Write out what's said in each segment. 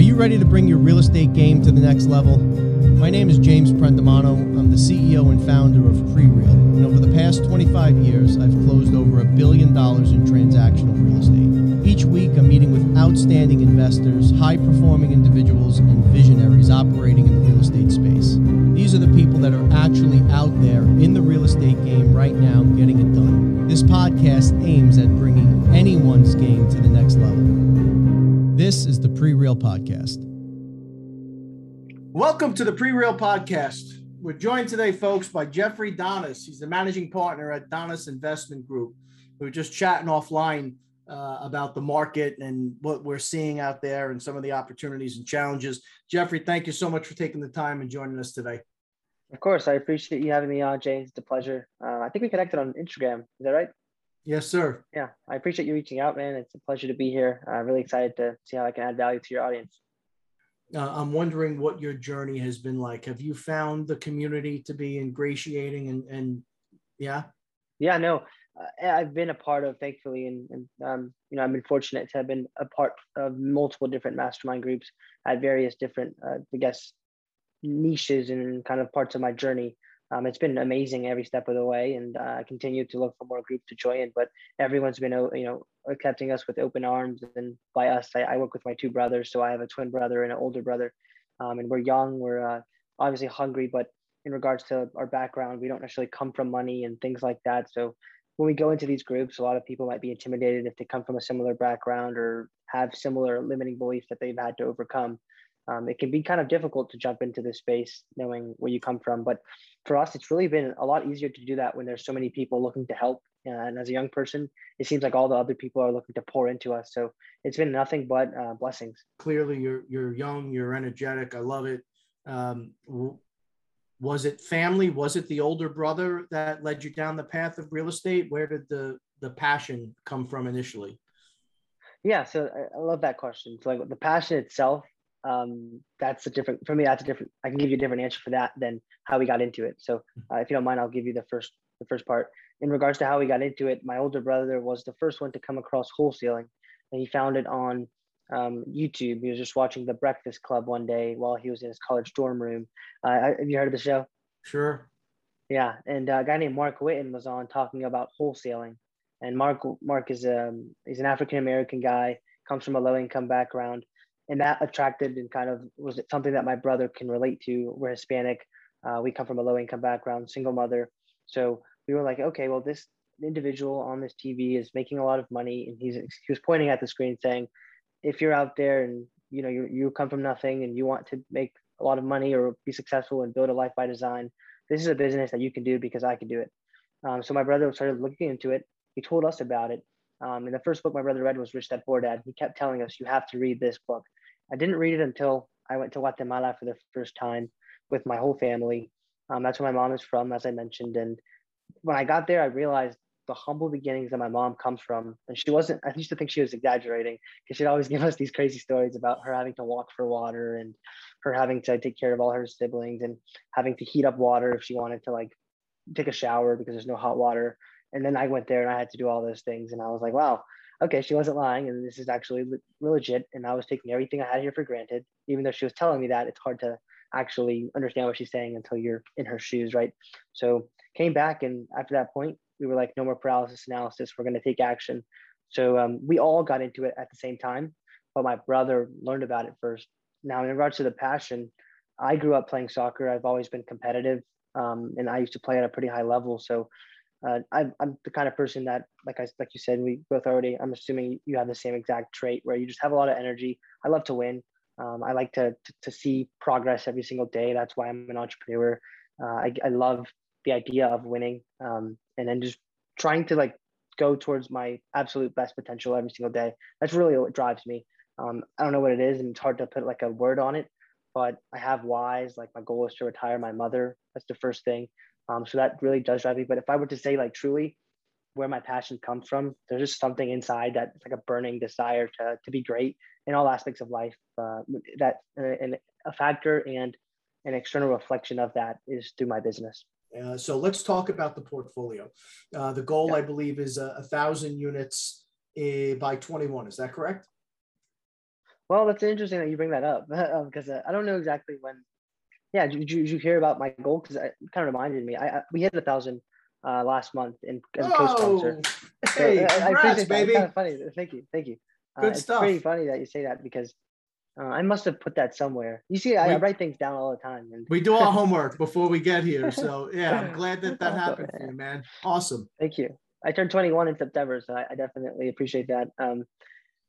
Are you ready to bring your real estate game to the next level? My name is James Prendamano. I'm the CEO and founder of PreReal. And over the past 25 years, I've closed over a billion dollars in transactional real estate. Each week, I'm meeting with outstanding investors, high performing individuals, and visionaries operating in the real estate space. These are the people that are actually out there in the real estate game right now getting it done. This podcast aims at bringing anyone's game to the. This is the PreReal Podcast. Welcome to the PreReal Podcast. We're joined today, folks, by Jeffrey Donis. He's the managing partner at Donis Investment Group. We were just chatting offline uh, about the market and what we're seeing out there and some of the opportunities and challenges. Jeffrey, thank you so much for taking the time and joining us today. Of course, I appreciate you having me on, James. It's a pleasure. Uh, I think we connected on Instagram. Is that right? Yes, sir. Yeah, I appreciate you reaching out, man. It's a pleasure to be here. I'm really excited to see how I can add value to your audience. Uh, I'm wondering what your journey has been like. Have you found the community to be ingratiating and, and yeah? Yeah, no, uh, I've been a part of, thankfully, and, and um, you know, I've been fortunate to have been a part of multiple different mastermind groups at various different, uh, I guess, niches and kind of parts of my journey um, it's been amazing every step of the way and uh, I continue to look for more groups to join but everyone's been you know accepting us with open arms and by us I, I work with my two brothers so I have a twin brother and an older brother. Um, and we're young we're uh, obviously hungry but in regards to our background we don't necessarily come from money and things like that. So when we go into these groups a lot of people might be intimidated if they come from a similar background or have similar limiting beliefs that they've had to overcome um, it can be kind of difficult to jump into this space knowing where you come from. But for us, it's really been a lot easier to do that when there's so many people looking to help. And as a young person, it seems like all the other people are looking to pour into us. So it's been nothing but uh, blessings. Clearly, you're you're young, you're energetic. I love it. Um, was it family? Was it the older brother that led you down the path of real estate? Where did the the passion come from initially? Yeah, so I love that question. So like the passion itself um, that's a different for me. That's a different. I can give you a different answer for that than how we got into it. So, uh, if you don't mind, I'll give you the first the first part. In regards to how we got into it, my older brother was the first one to come across wholesaling, and he found it on um, YouTube. He was just watching The Breakfast Club one day while he was in his college dorm room. Uh, have you heard of the show? Sure. Yeah, and a guy named Mark Witten was on talking about wholesaling, and Mark Mark is um he's an African American guy, comes from a low income background, and that attracted and kind of was something that my brother can relate to. We're Hispanic. Uh, we come from a low income background, single mother. So we were like, okay, well, this individual on this TV is making a lot of money, and he's he was pointing at the screen saying, if you're out there and you know you you come from nothing and you want to make a lot of money or be successful and build a life by design, this is a business that you can do because I can do it. Um, so my brother started looking into it. He told us about it. Um, and the first book my brother read was Rich Dad Poor Dad. He kept telling us, you have to read this book. I didn't read it until I went to Guatemala for the first time with my whole family. Um, that's where my mom is from, as I mentioned. And when I got there, I realized the humble beginnings that my mom comes from. And she wasn't, I used to think she was exaggerating because she'd always give us these crazy stories about her having to walk for water and her having to take care of all her siblings and having to heat up water if she wanted to like take a shower because there's no hot water. And then I went there and I had to do all those things. And I was like, wow, okay, she wasn't lying, and this is actually legit. And I was taking everything I had here for granted, even though she was telling me that. It's hard to actually understand what she's saying until you're in her shoes, right? So came back, and after that point, we were like, no more paralysis analysis. We're going to take action. So um, we all got into it at the same time, but my brother learned about it first. Now, in regards to the passion, I grew up playing soccer. I've always been competitive, um, and I used to play at a pretty high level. So uh, I'm, I'm the kind of person that, like I like you said, we both already. I'm assuming you have the same exact trait where you just have a lot of energy. I love to win. Um, I like to, to, to see progress every single day. That's why I'm an entrepreneur. Uh, I I love the idea of winning, um, and then just trying to like go towards my absolute best potential every single day. That's really what drives me. Um, I don't know what it is, and it's hard to put like a word on it. But I have whys. Like my goal is to retire my mother. That's the first thing. Um, so that really does drive me. But if I were to say like truly where my passion comes from, there's just something inside that it's like a burning desire to, to be great in all aspects of life. Uh, that uh, and a factor and an external reflection of that is through my business. Uh, so let's talk about the portfolio. Uh, the goal, yeah. I believe, is a, a thousand units uh, by 21. Is that correct? Well, that's interesting that you bring that up because uh, I don't know exactly when. Yeah, did you, did you hear about my goal? Because it kind of reminded me. I, I we hit a thousand uh, last month in as a co-sponsor. Hey, so, I, appreciate baby. That. It's kind of funny. Thank you, thank you. Uh, Good it's stuff. pretty funny that you say that because uh, I must have put that somewhere. You see, I, we, I, write things down all the time. And we do our homework before we get here. So yeah, I'm glad that that happened for you, man. Awesome. Thank you. I turned 21 in September, so I, I definitely appreciate that. Um,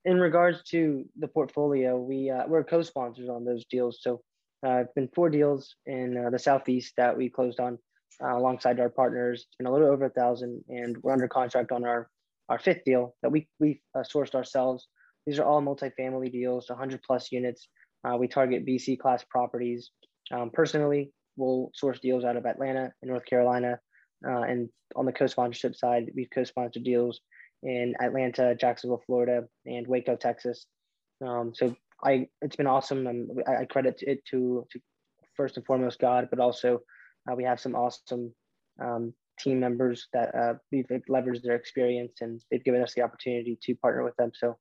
in regards to the portfolio, we uh, we're co-sponsors on those deals. So uh, it's been four deals in uh, the southeast that we closed on uh, alongside our partners. It's been a little over a thousand, and we're under contract on our our fifth deal that we we uh, sourced ourselves. These are all multifamily deals, 100 plus units. Uh, we target BC class properties. Um, personally, we'll source deals out of Atlanta and North Carolina. Uh, and on the co-sponsorship side, we've co-sponsored deals in Atlanta, Jacksonville, Florida, and Waco, Texas. Um, so I, it's been awesome. and I, I credit it to, to first and foremost God, but also uh, we have some awesome um, team members that uh, we've leveraged their experience and they've given us the opportunity to partner with them. So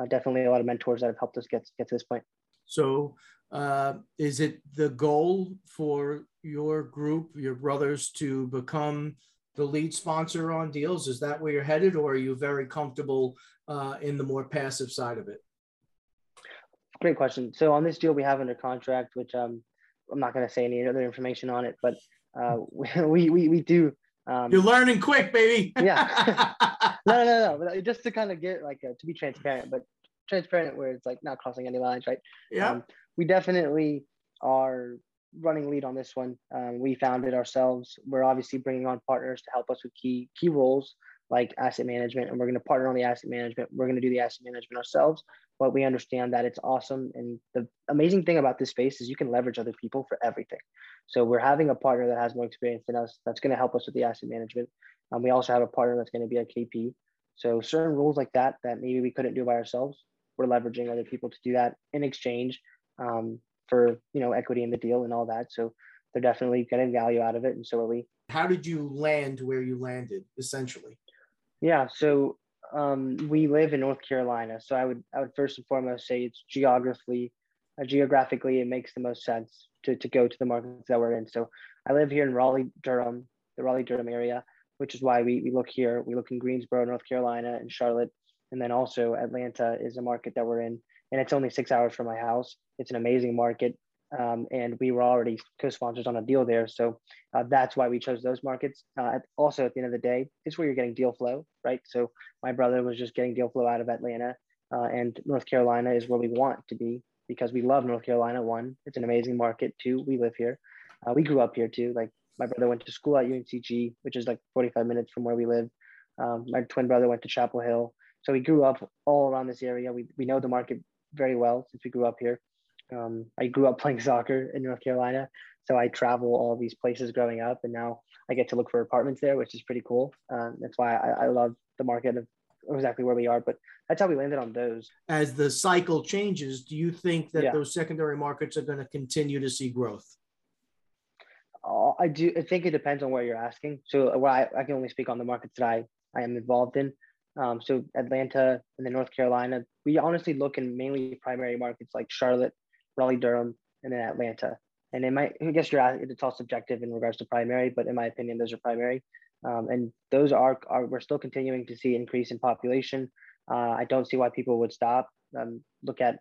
uh, definitely a lot of mentors that have helped us get get to this point. So, uh, is it the goal for your group, your brothers, to become the lead sponsor on deals? Is that where you're headed, or are you very comfortable uh, in the more passive side of it? Great question. So on this deal, we have under contract, which um, I'm not going to say any other information on it, but uh, we, we we do. Um, You're learning quick, baby. yeah. no, no, no. But just to kind of get like uh, to be transparent, but transparent where it's like not crossing any lines, right? Yeah. Um, we definitely are running lead on this one. Um, we found it ourselves. We're obviously bringing on partners to help us with key key roles like asset management, and we're going to partner on the asset management. We're going to do the asset management ourselves, but we understand that it's awesome. And the amazing thing about this space is you can leverage other people for everything. So we're having a partner that has more experience than us that's going to help us with the asset management. Um, we also have a partner that's going to be a KP. So certain rules like that that maybe we couldn't do by ourselves, we're leveraging other people to do that in exchange um, for you know equity in the deal and all that. So they're definitely getting value out of it, and so are we. How did you land where you landed, essentially? Yeah, so um, we live in North Carolina, so I would I would first and foremost say it's geographically uh, geographically it makes the most sense to, to go to the markets that we're in. So I live here in Raleigh, Durham, the Raleigh Durham area, which is why we, we look here. We look in Greensboro, North Carolina, and Charlotte, and then also Atlanta is a market that we're in, and it's only six hours from my house. It's an amazing market. Um, and we were already co-sponsors on a deal there. So uh, that's why we chose those markets. Uh, also, at the end of the day, it's where you're getting deal flow, right? So my brother was just getting deal flow out of Atlanta, uh, and North Carolina is where we want to be because we love North Carolina. One, it's an amazing market. Two, we live here. Uh, we grew up here too. Like my brother went to school at UNCG, which is like 45 minutes from where we live. Um, my twin brother went to Chapel Hill. So we grew up all around this area. We, we know the market very well since we grew up here. Um, I grew up playing soccer in North Carolina. So I travel all these places growing up, and now I get to look for apartments there, which is pretty cool. Um, that's why I, I love the market of exactly where we are. But that's how we landed on those. As the cycle changes, do you think that yeah. those secondary markets are going to continue to see growth? Uh, I do. I think it depends on where you're asking. So, well, I, I can only speak on the markets that I, I am involved in. Um, so Atlanta and then North Carolina, we honestly look in mainly primary markets like Charlotte, Raleigh, Durham, and then Atlanta. And in my, I guess you're it's all subjective in regards to primary, but in my opinion, those are primary. Um, and those are, are, we're still continuing to see increase in population. Uh, I don't see why people would stop. Um, look at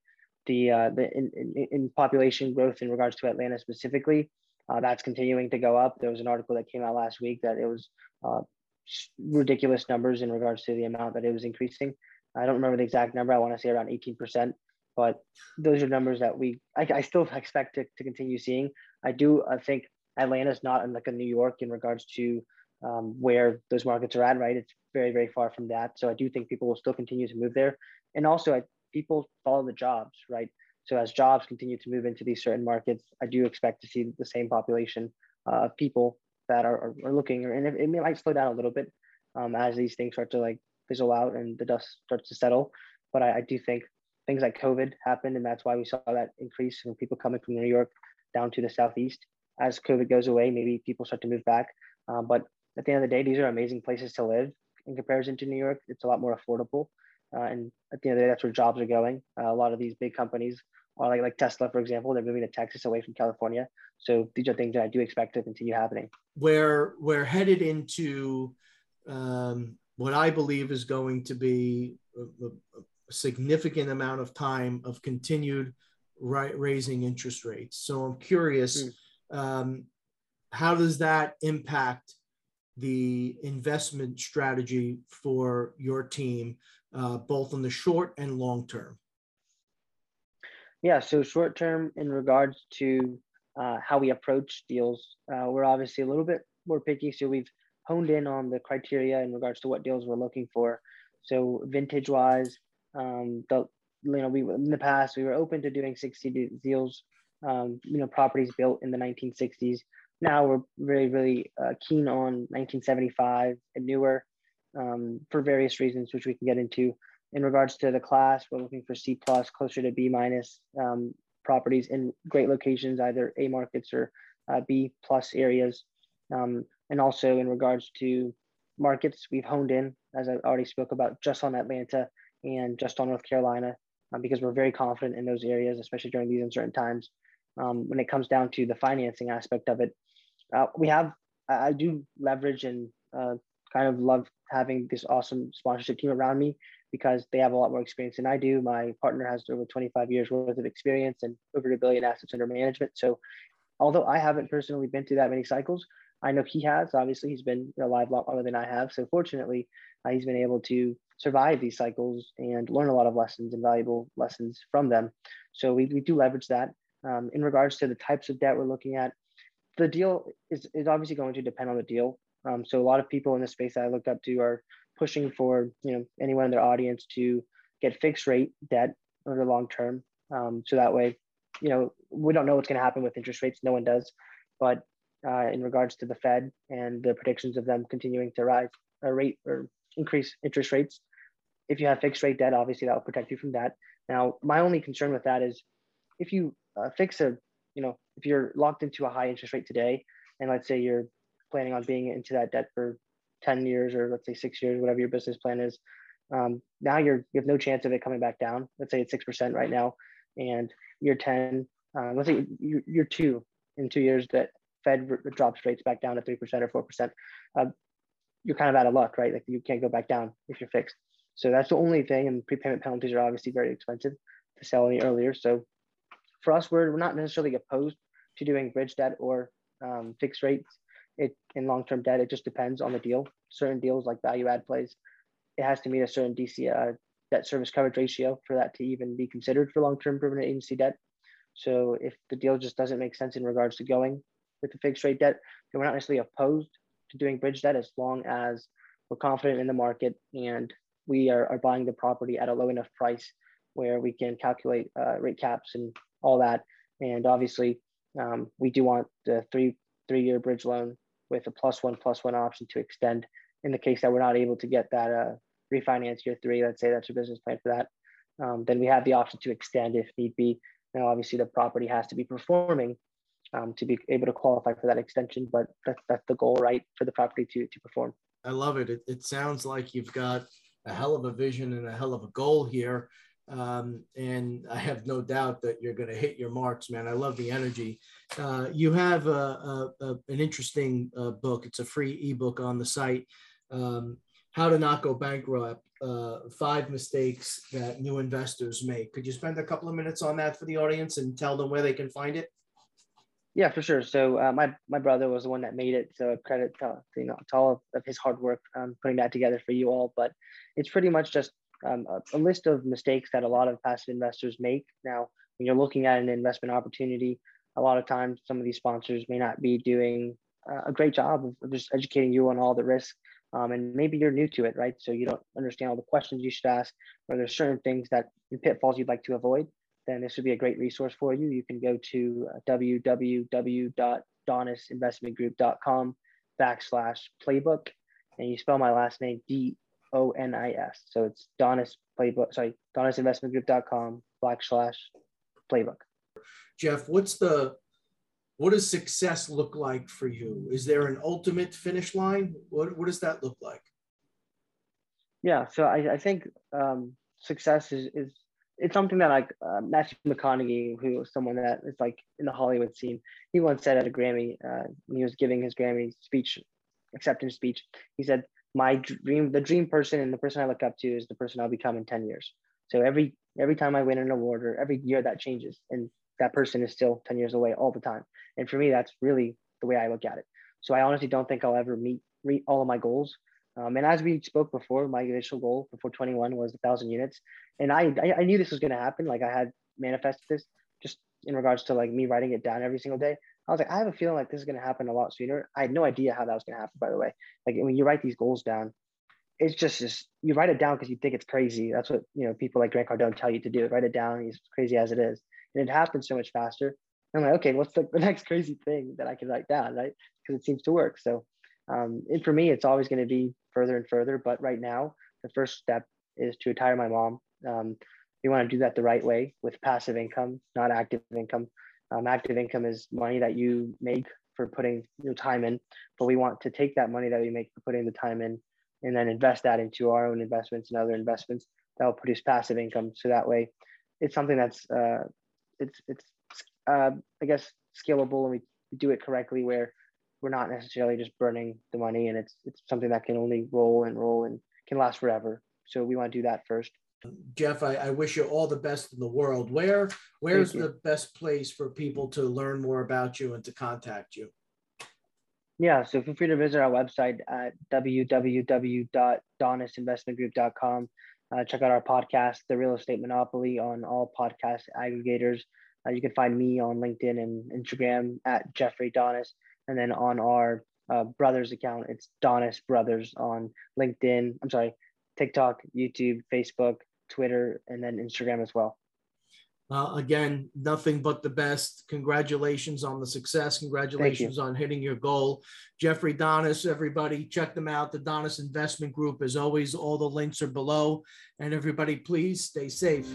the, uh, the in, in, in, population growth in regards to Atlanta specifically. Uh, that's continuing to go up. There was an article that came out last week that it was uh, ridiculous numbers in regards to the amount that it was increasing. I don't remember the exact number. I want to say around 18%, but those are numbers that we, I, I still expect to, to continue seeing. I do I think Atlanta's not in like a New York in regards to um, where those markets are at, right? It's very, very far from that. So I do think people will still continue to move there. And also, I, people follow the jobs, right? So as jobs continue to move into these certain markets, I do expect to see the same population uh, of people that are, are, are looking, and it, it, might slow down a little bit um, as these things start to like fizzle out and the dust starts to settle. But I, I do think things like COVID happened, and that's why we saw that increase in people coming from New York down to the southeast. As COVID goes away, maybe people start to move back. Um, but at the end of the day, these are amazing places to live in comparison to New York. It's a lot more affordable. uh, and at the end of the day, that's where jobs are going. Uh, a lot of these big companies are like like Tesla, for example, they're moving to Texas away from California. So these are things that I do expect to continue happening. Where we're headed into um, what I believe is going to be a, a significant amount of time of continued right, raising interest rates. So I'm curious, mm. um, how does that impact the investment strategy for your team, uh, both in the short and long term? Yeah, so short term in regards to uh, how we approach deals, uh, we're obviously a little bit more picky. So we've honed in on the criteria in regards to what deals we're looking for. So vintage wise, um, the you know we in the past we were open to doing 60 deals, um, you know properties built in the 1960s. Now we're really really uh, keen on 1975 and newer um, for various reasons, which we can get into. In regards to the class, we're looking for C plus, closer to B minus um, properties in great locations, either A markets or uh, B plus areas. Um, and also in regards to markets, we've honed in, as I already spoke about, just on Atlanta and just on North Carolina, um, because we're very confident in those areas, especially during these uncertain times. Um, when it comes down to the financing aspect of it, uh, we have, I do leverage and uh, kind of love having this awesome sponsorship team around me because they have a lot more experience than I do. My partner has over 25 years worth of experience and over a billion assets under management. So although I haven't personally been through that many cycles, I know he has. Obviously, he's been alive a lot longer than I have. So fortunately, uh, he's been able to survive these cycles and learn a lot of lessons and valuable lessons from them. So we, we do leverage that. Um, in regards to the types of debt we're looking at, the deal is, is obviously going to depend on the deal. Um, so a lot of people in the space that I look up to are pushing for you know anyone in their audience to get fixed rate debt over the long term. Um, so that way, you know, we don't know what's going to happen with interest rates. No one does. But uh, in regards to the Fed and the predictions of them continuing to rise or rate or increase interest rates. If you have fixed rate debt, obviously that will protect you from that. Now, my only concern with that is if you uh, fix a, you know, if you're locked into a high interest rate today, and let's say you're planning on being into that debt for 10 years or let's say six years, whatever your business plan is, um, now you're you have no chance of it coming back down. Let's say it's six percent right now, and you're 10. Uh, let's say you're, you're two in two years that Fed drops rates back down to 3% or 4%, uh, you're kind of out of luck, right? Like you can't go back down if you're fixed. So that's the only thing. And prepayment penalties are obviously very expensive to sell any earlier. So for us, we're, we're not necessarily opposed to doing bridge debt or um, fixed rates it, in long-term debt. It just depends on the deal. Certain deals like value add plays, it has to meet a certain DC uh, debt service coverage ratio for that to even be considered for long-term permanent agency debt. So if the deal just doesn't make sense in regards to going with the fixed rate debt, then we're not necessarily opposed to doing bridge debt as long as we're confident in the market and we are, are buying the property at a low enough price where we can calculate uh, rate caps and all that. And obviously, um, we do want the three three year bridge loan with a plus one plus one option to extend in the case that we're not able to get that uh, refinance year three. Let's say that's your business plan for that. Um, then we have the option to extend if need be. Now, obviously, the property has to be performing um, to be able to qualify for that extension. But that's that's the goal, right, for the property to to perform. I love it. It, it sounds like you've got a hell of a vision and a hell of a goal here. Um, and I have no doubt that you're going to hit your marks, man. I love the energy. Uh, you have a, a, a an interesting uh, book. It's a free ebook on the site. Um, how to not go bankrupt. Uh, five mistakes that new investors make. Could you spend a couple of minutes on that for the audience and tell them where they can find it? Yeah, for sure. So uh, my my brother was the one that made it. So credit to you know to all of his hard work um, putting that together for you all. But it's pretty much just um, a, a, list of mistakes that a lot of passive investors make. Now, when you're looking at an investment opportunity, a lot of times some of these sponsors may not be doing uh, a great job of, of, just educating you on all the risks. Um, and maybe you're new to it, right? So you don't understand all the questions you should ask, or there's certain things that pitfalls you'd like to avoid then this would be a great resource for you. You can go to uh, www.donisinvestmentgroup.com backslash playbook, and you spell my last name D O N I S. So it's Donis playbook, sorry, donisinvestmentgroup.com backslash playbook. Jeff, what's the what does success look like for you? Is there an ultimate finish line? What, what does that look like? Yeah, so I, I think um, success is, is it's something that like uh, Matthew McConaughey, who was someone that is like in the Hollywood scene, he once said at a Grammy uh, when he was giving his Grammy speech, acceptance speech, he said, "My dream, the dream person, and the person I look up to is the person I'll become in ten years." So every every time I win an award or every year that changes, and that person is still ten years away all the time. And for me, that's really the way I look at it. So I honestly don't think I'll ever meet meet all of my goals. Um, and as we spoke before, my initial goal before 21 was thousand units, and I, I, I knew this was going to happen. Like I had manifested this just in regards to like me writing it down every single day. I was like, I have a feeling like this is going to happen a lot sooner. I had no idea how that was going to happen. By the way, like when you write these goals down, it's just just you write it down because you think it's crazy. That's what you know people like Grant Cardone tell you to do. Write it down. As crazy as it is, and it happens so much faster. I'm like, okay, what's the next crazy thing that I can write down, right? Because it seems to work. So, um, and for me, it's always going to be further and further. But right now, the first step is to retire my mom. Um, we want to do that the right way with passive income, not active income. Um, active income is money that you make for putting your time in, but we want to take that money that we make for putting the time in and then invest that into our own investments and other investments that will produce passive income. So that way, it's something that's uh, it's it's uh, I guess scalable and we do it correctly where we're not necessarily just burning the money and it's it's something that can only roll and roll and can last forever. So we want to do that first. Jeff, I, I wish you all the best in the world. Where where's the best place for people to learn more about you and to contact you? Yeah, so feel free to visit our website at www.donisinvestmentgroup.com. Uh, check out our podcast, The Real Estate Monopoly, on all podcast aggregators. Uh, you can find me on LinkedIn and Instagram at Jeffrey Donis. And then on our uh, brothers account, it's Donis Brothers on LinkedIn. I'm sorry, TikTok, YouTube, Facebook, Twitter, and then Instagram as well. Uh, again, nothing but the best. Congratulations on the success. Congratulations on hitting your goal. Jeffrey Donis, everybody, check them out. The Donis Investment Group, as always, all the links are below. And everybody, please stay safe.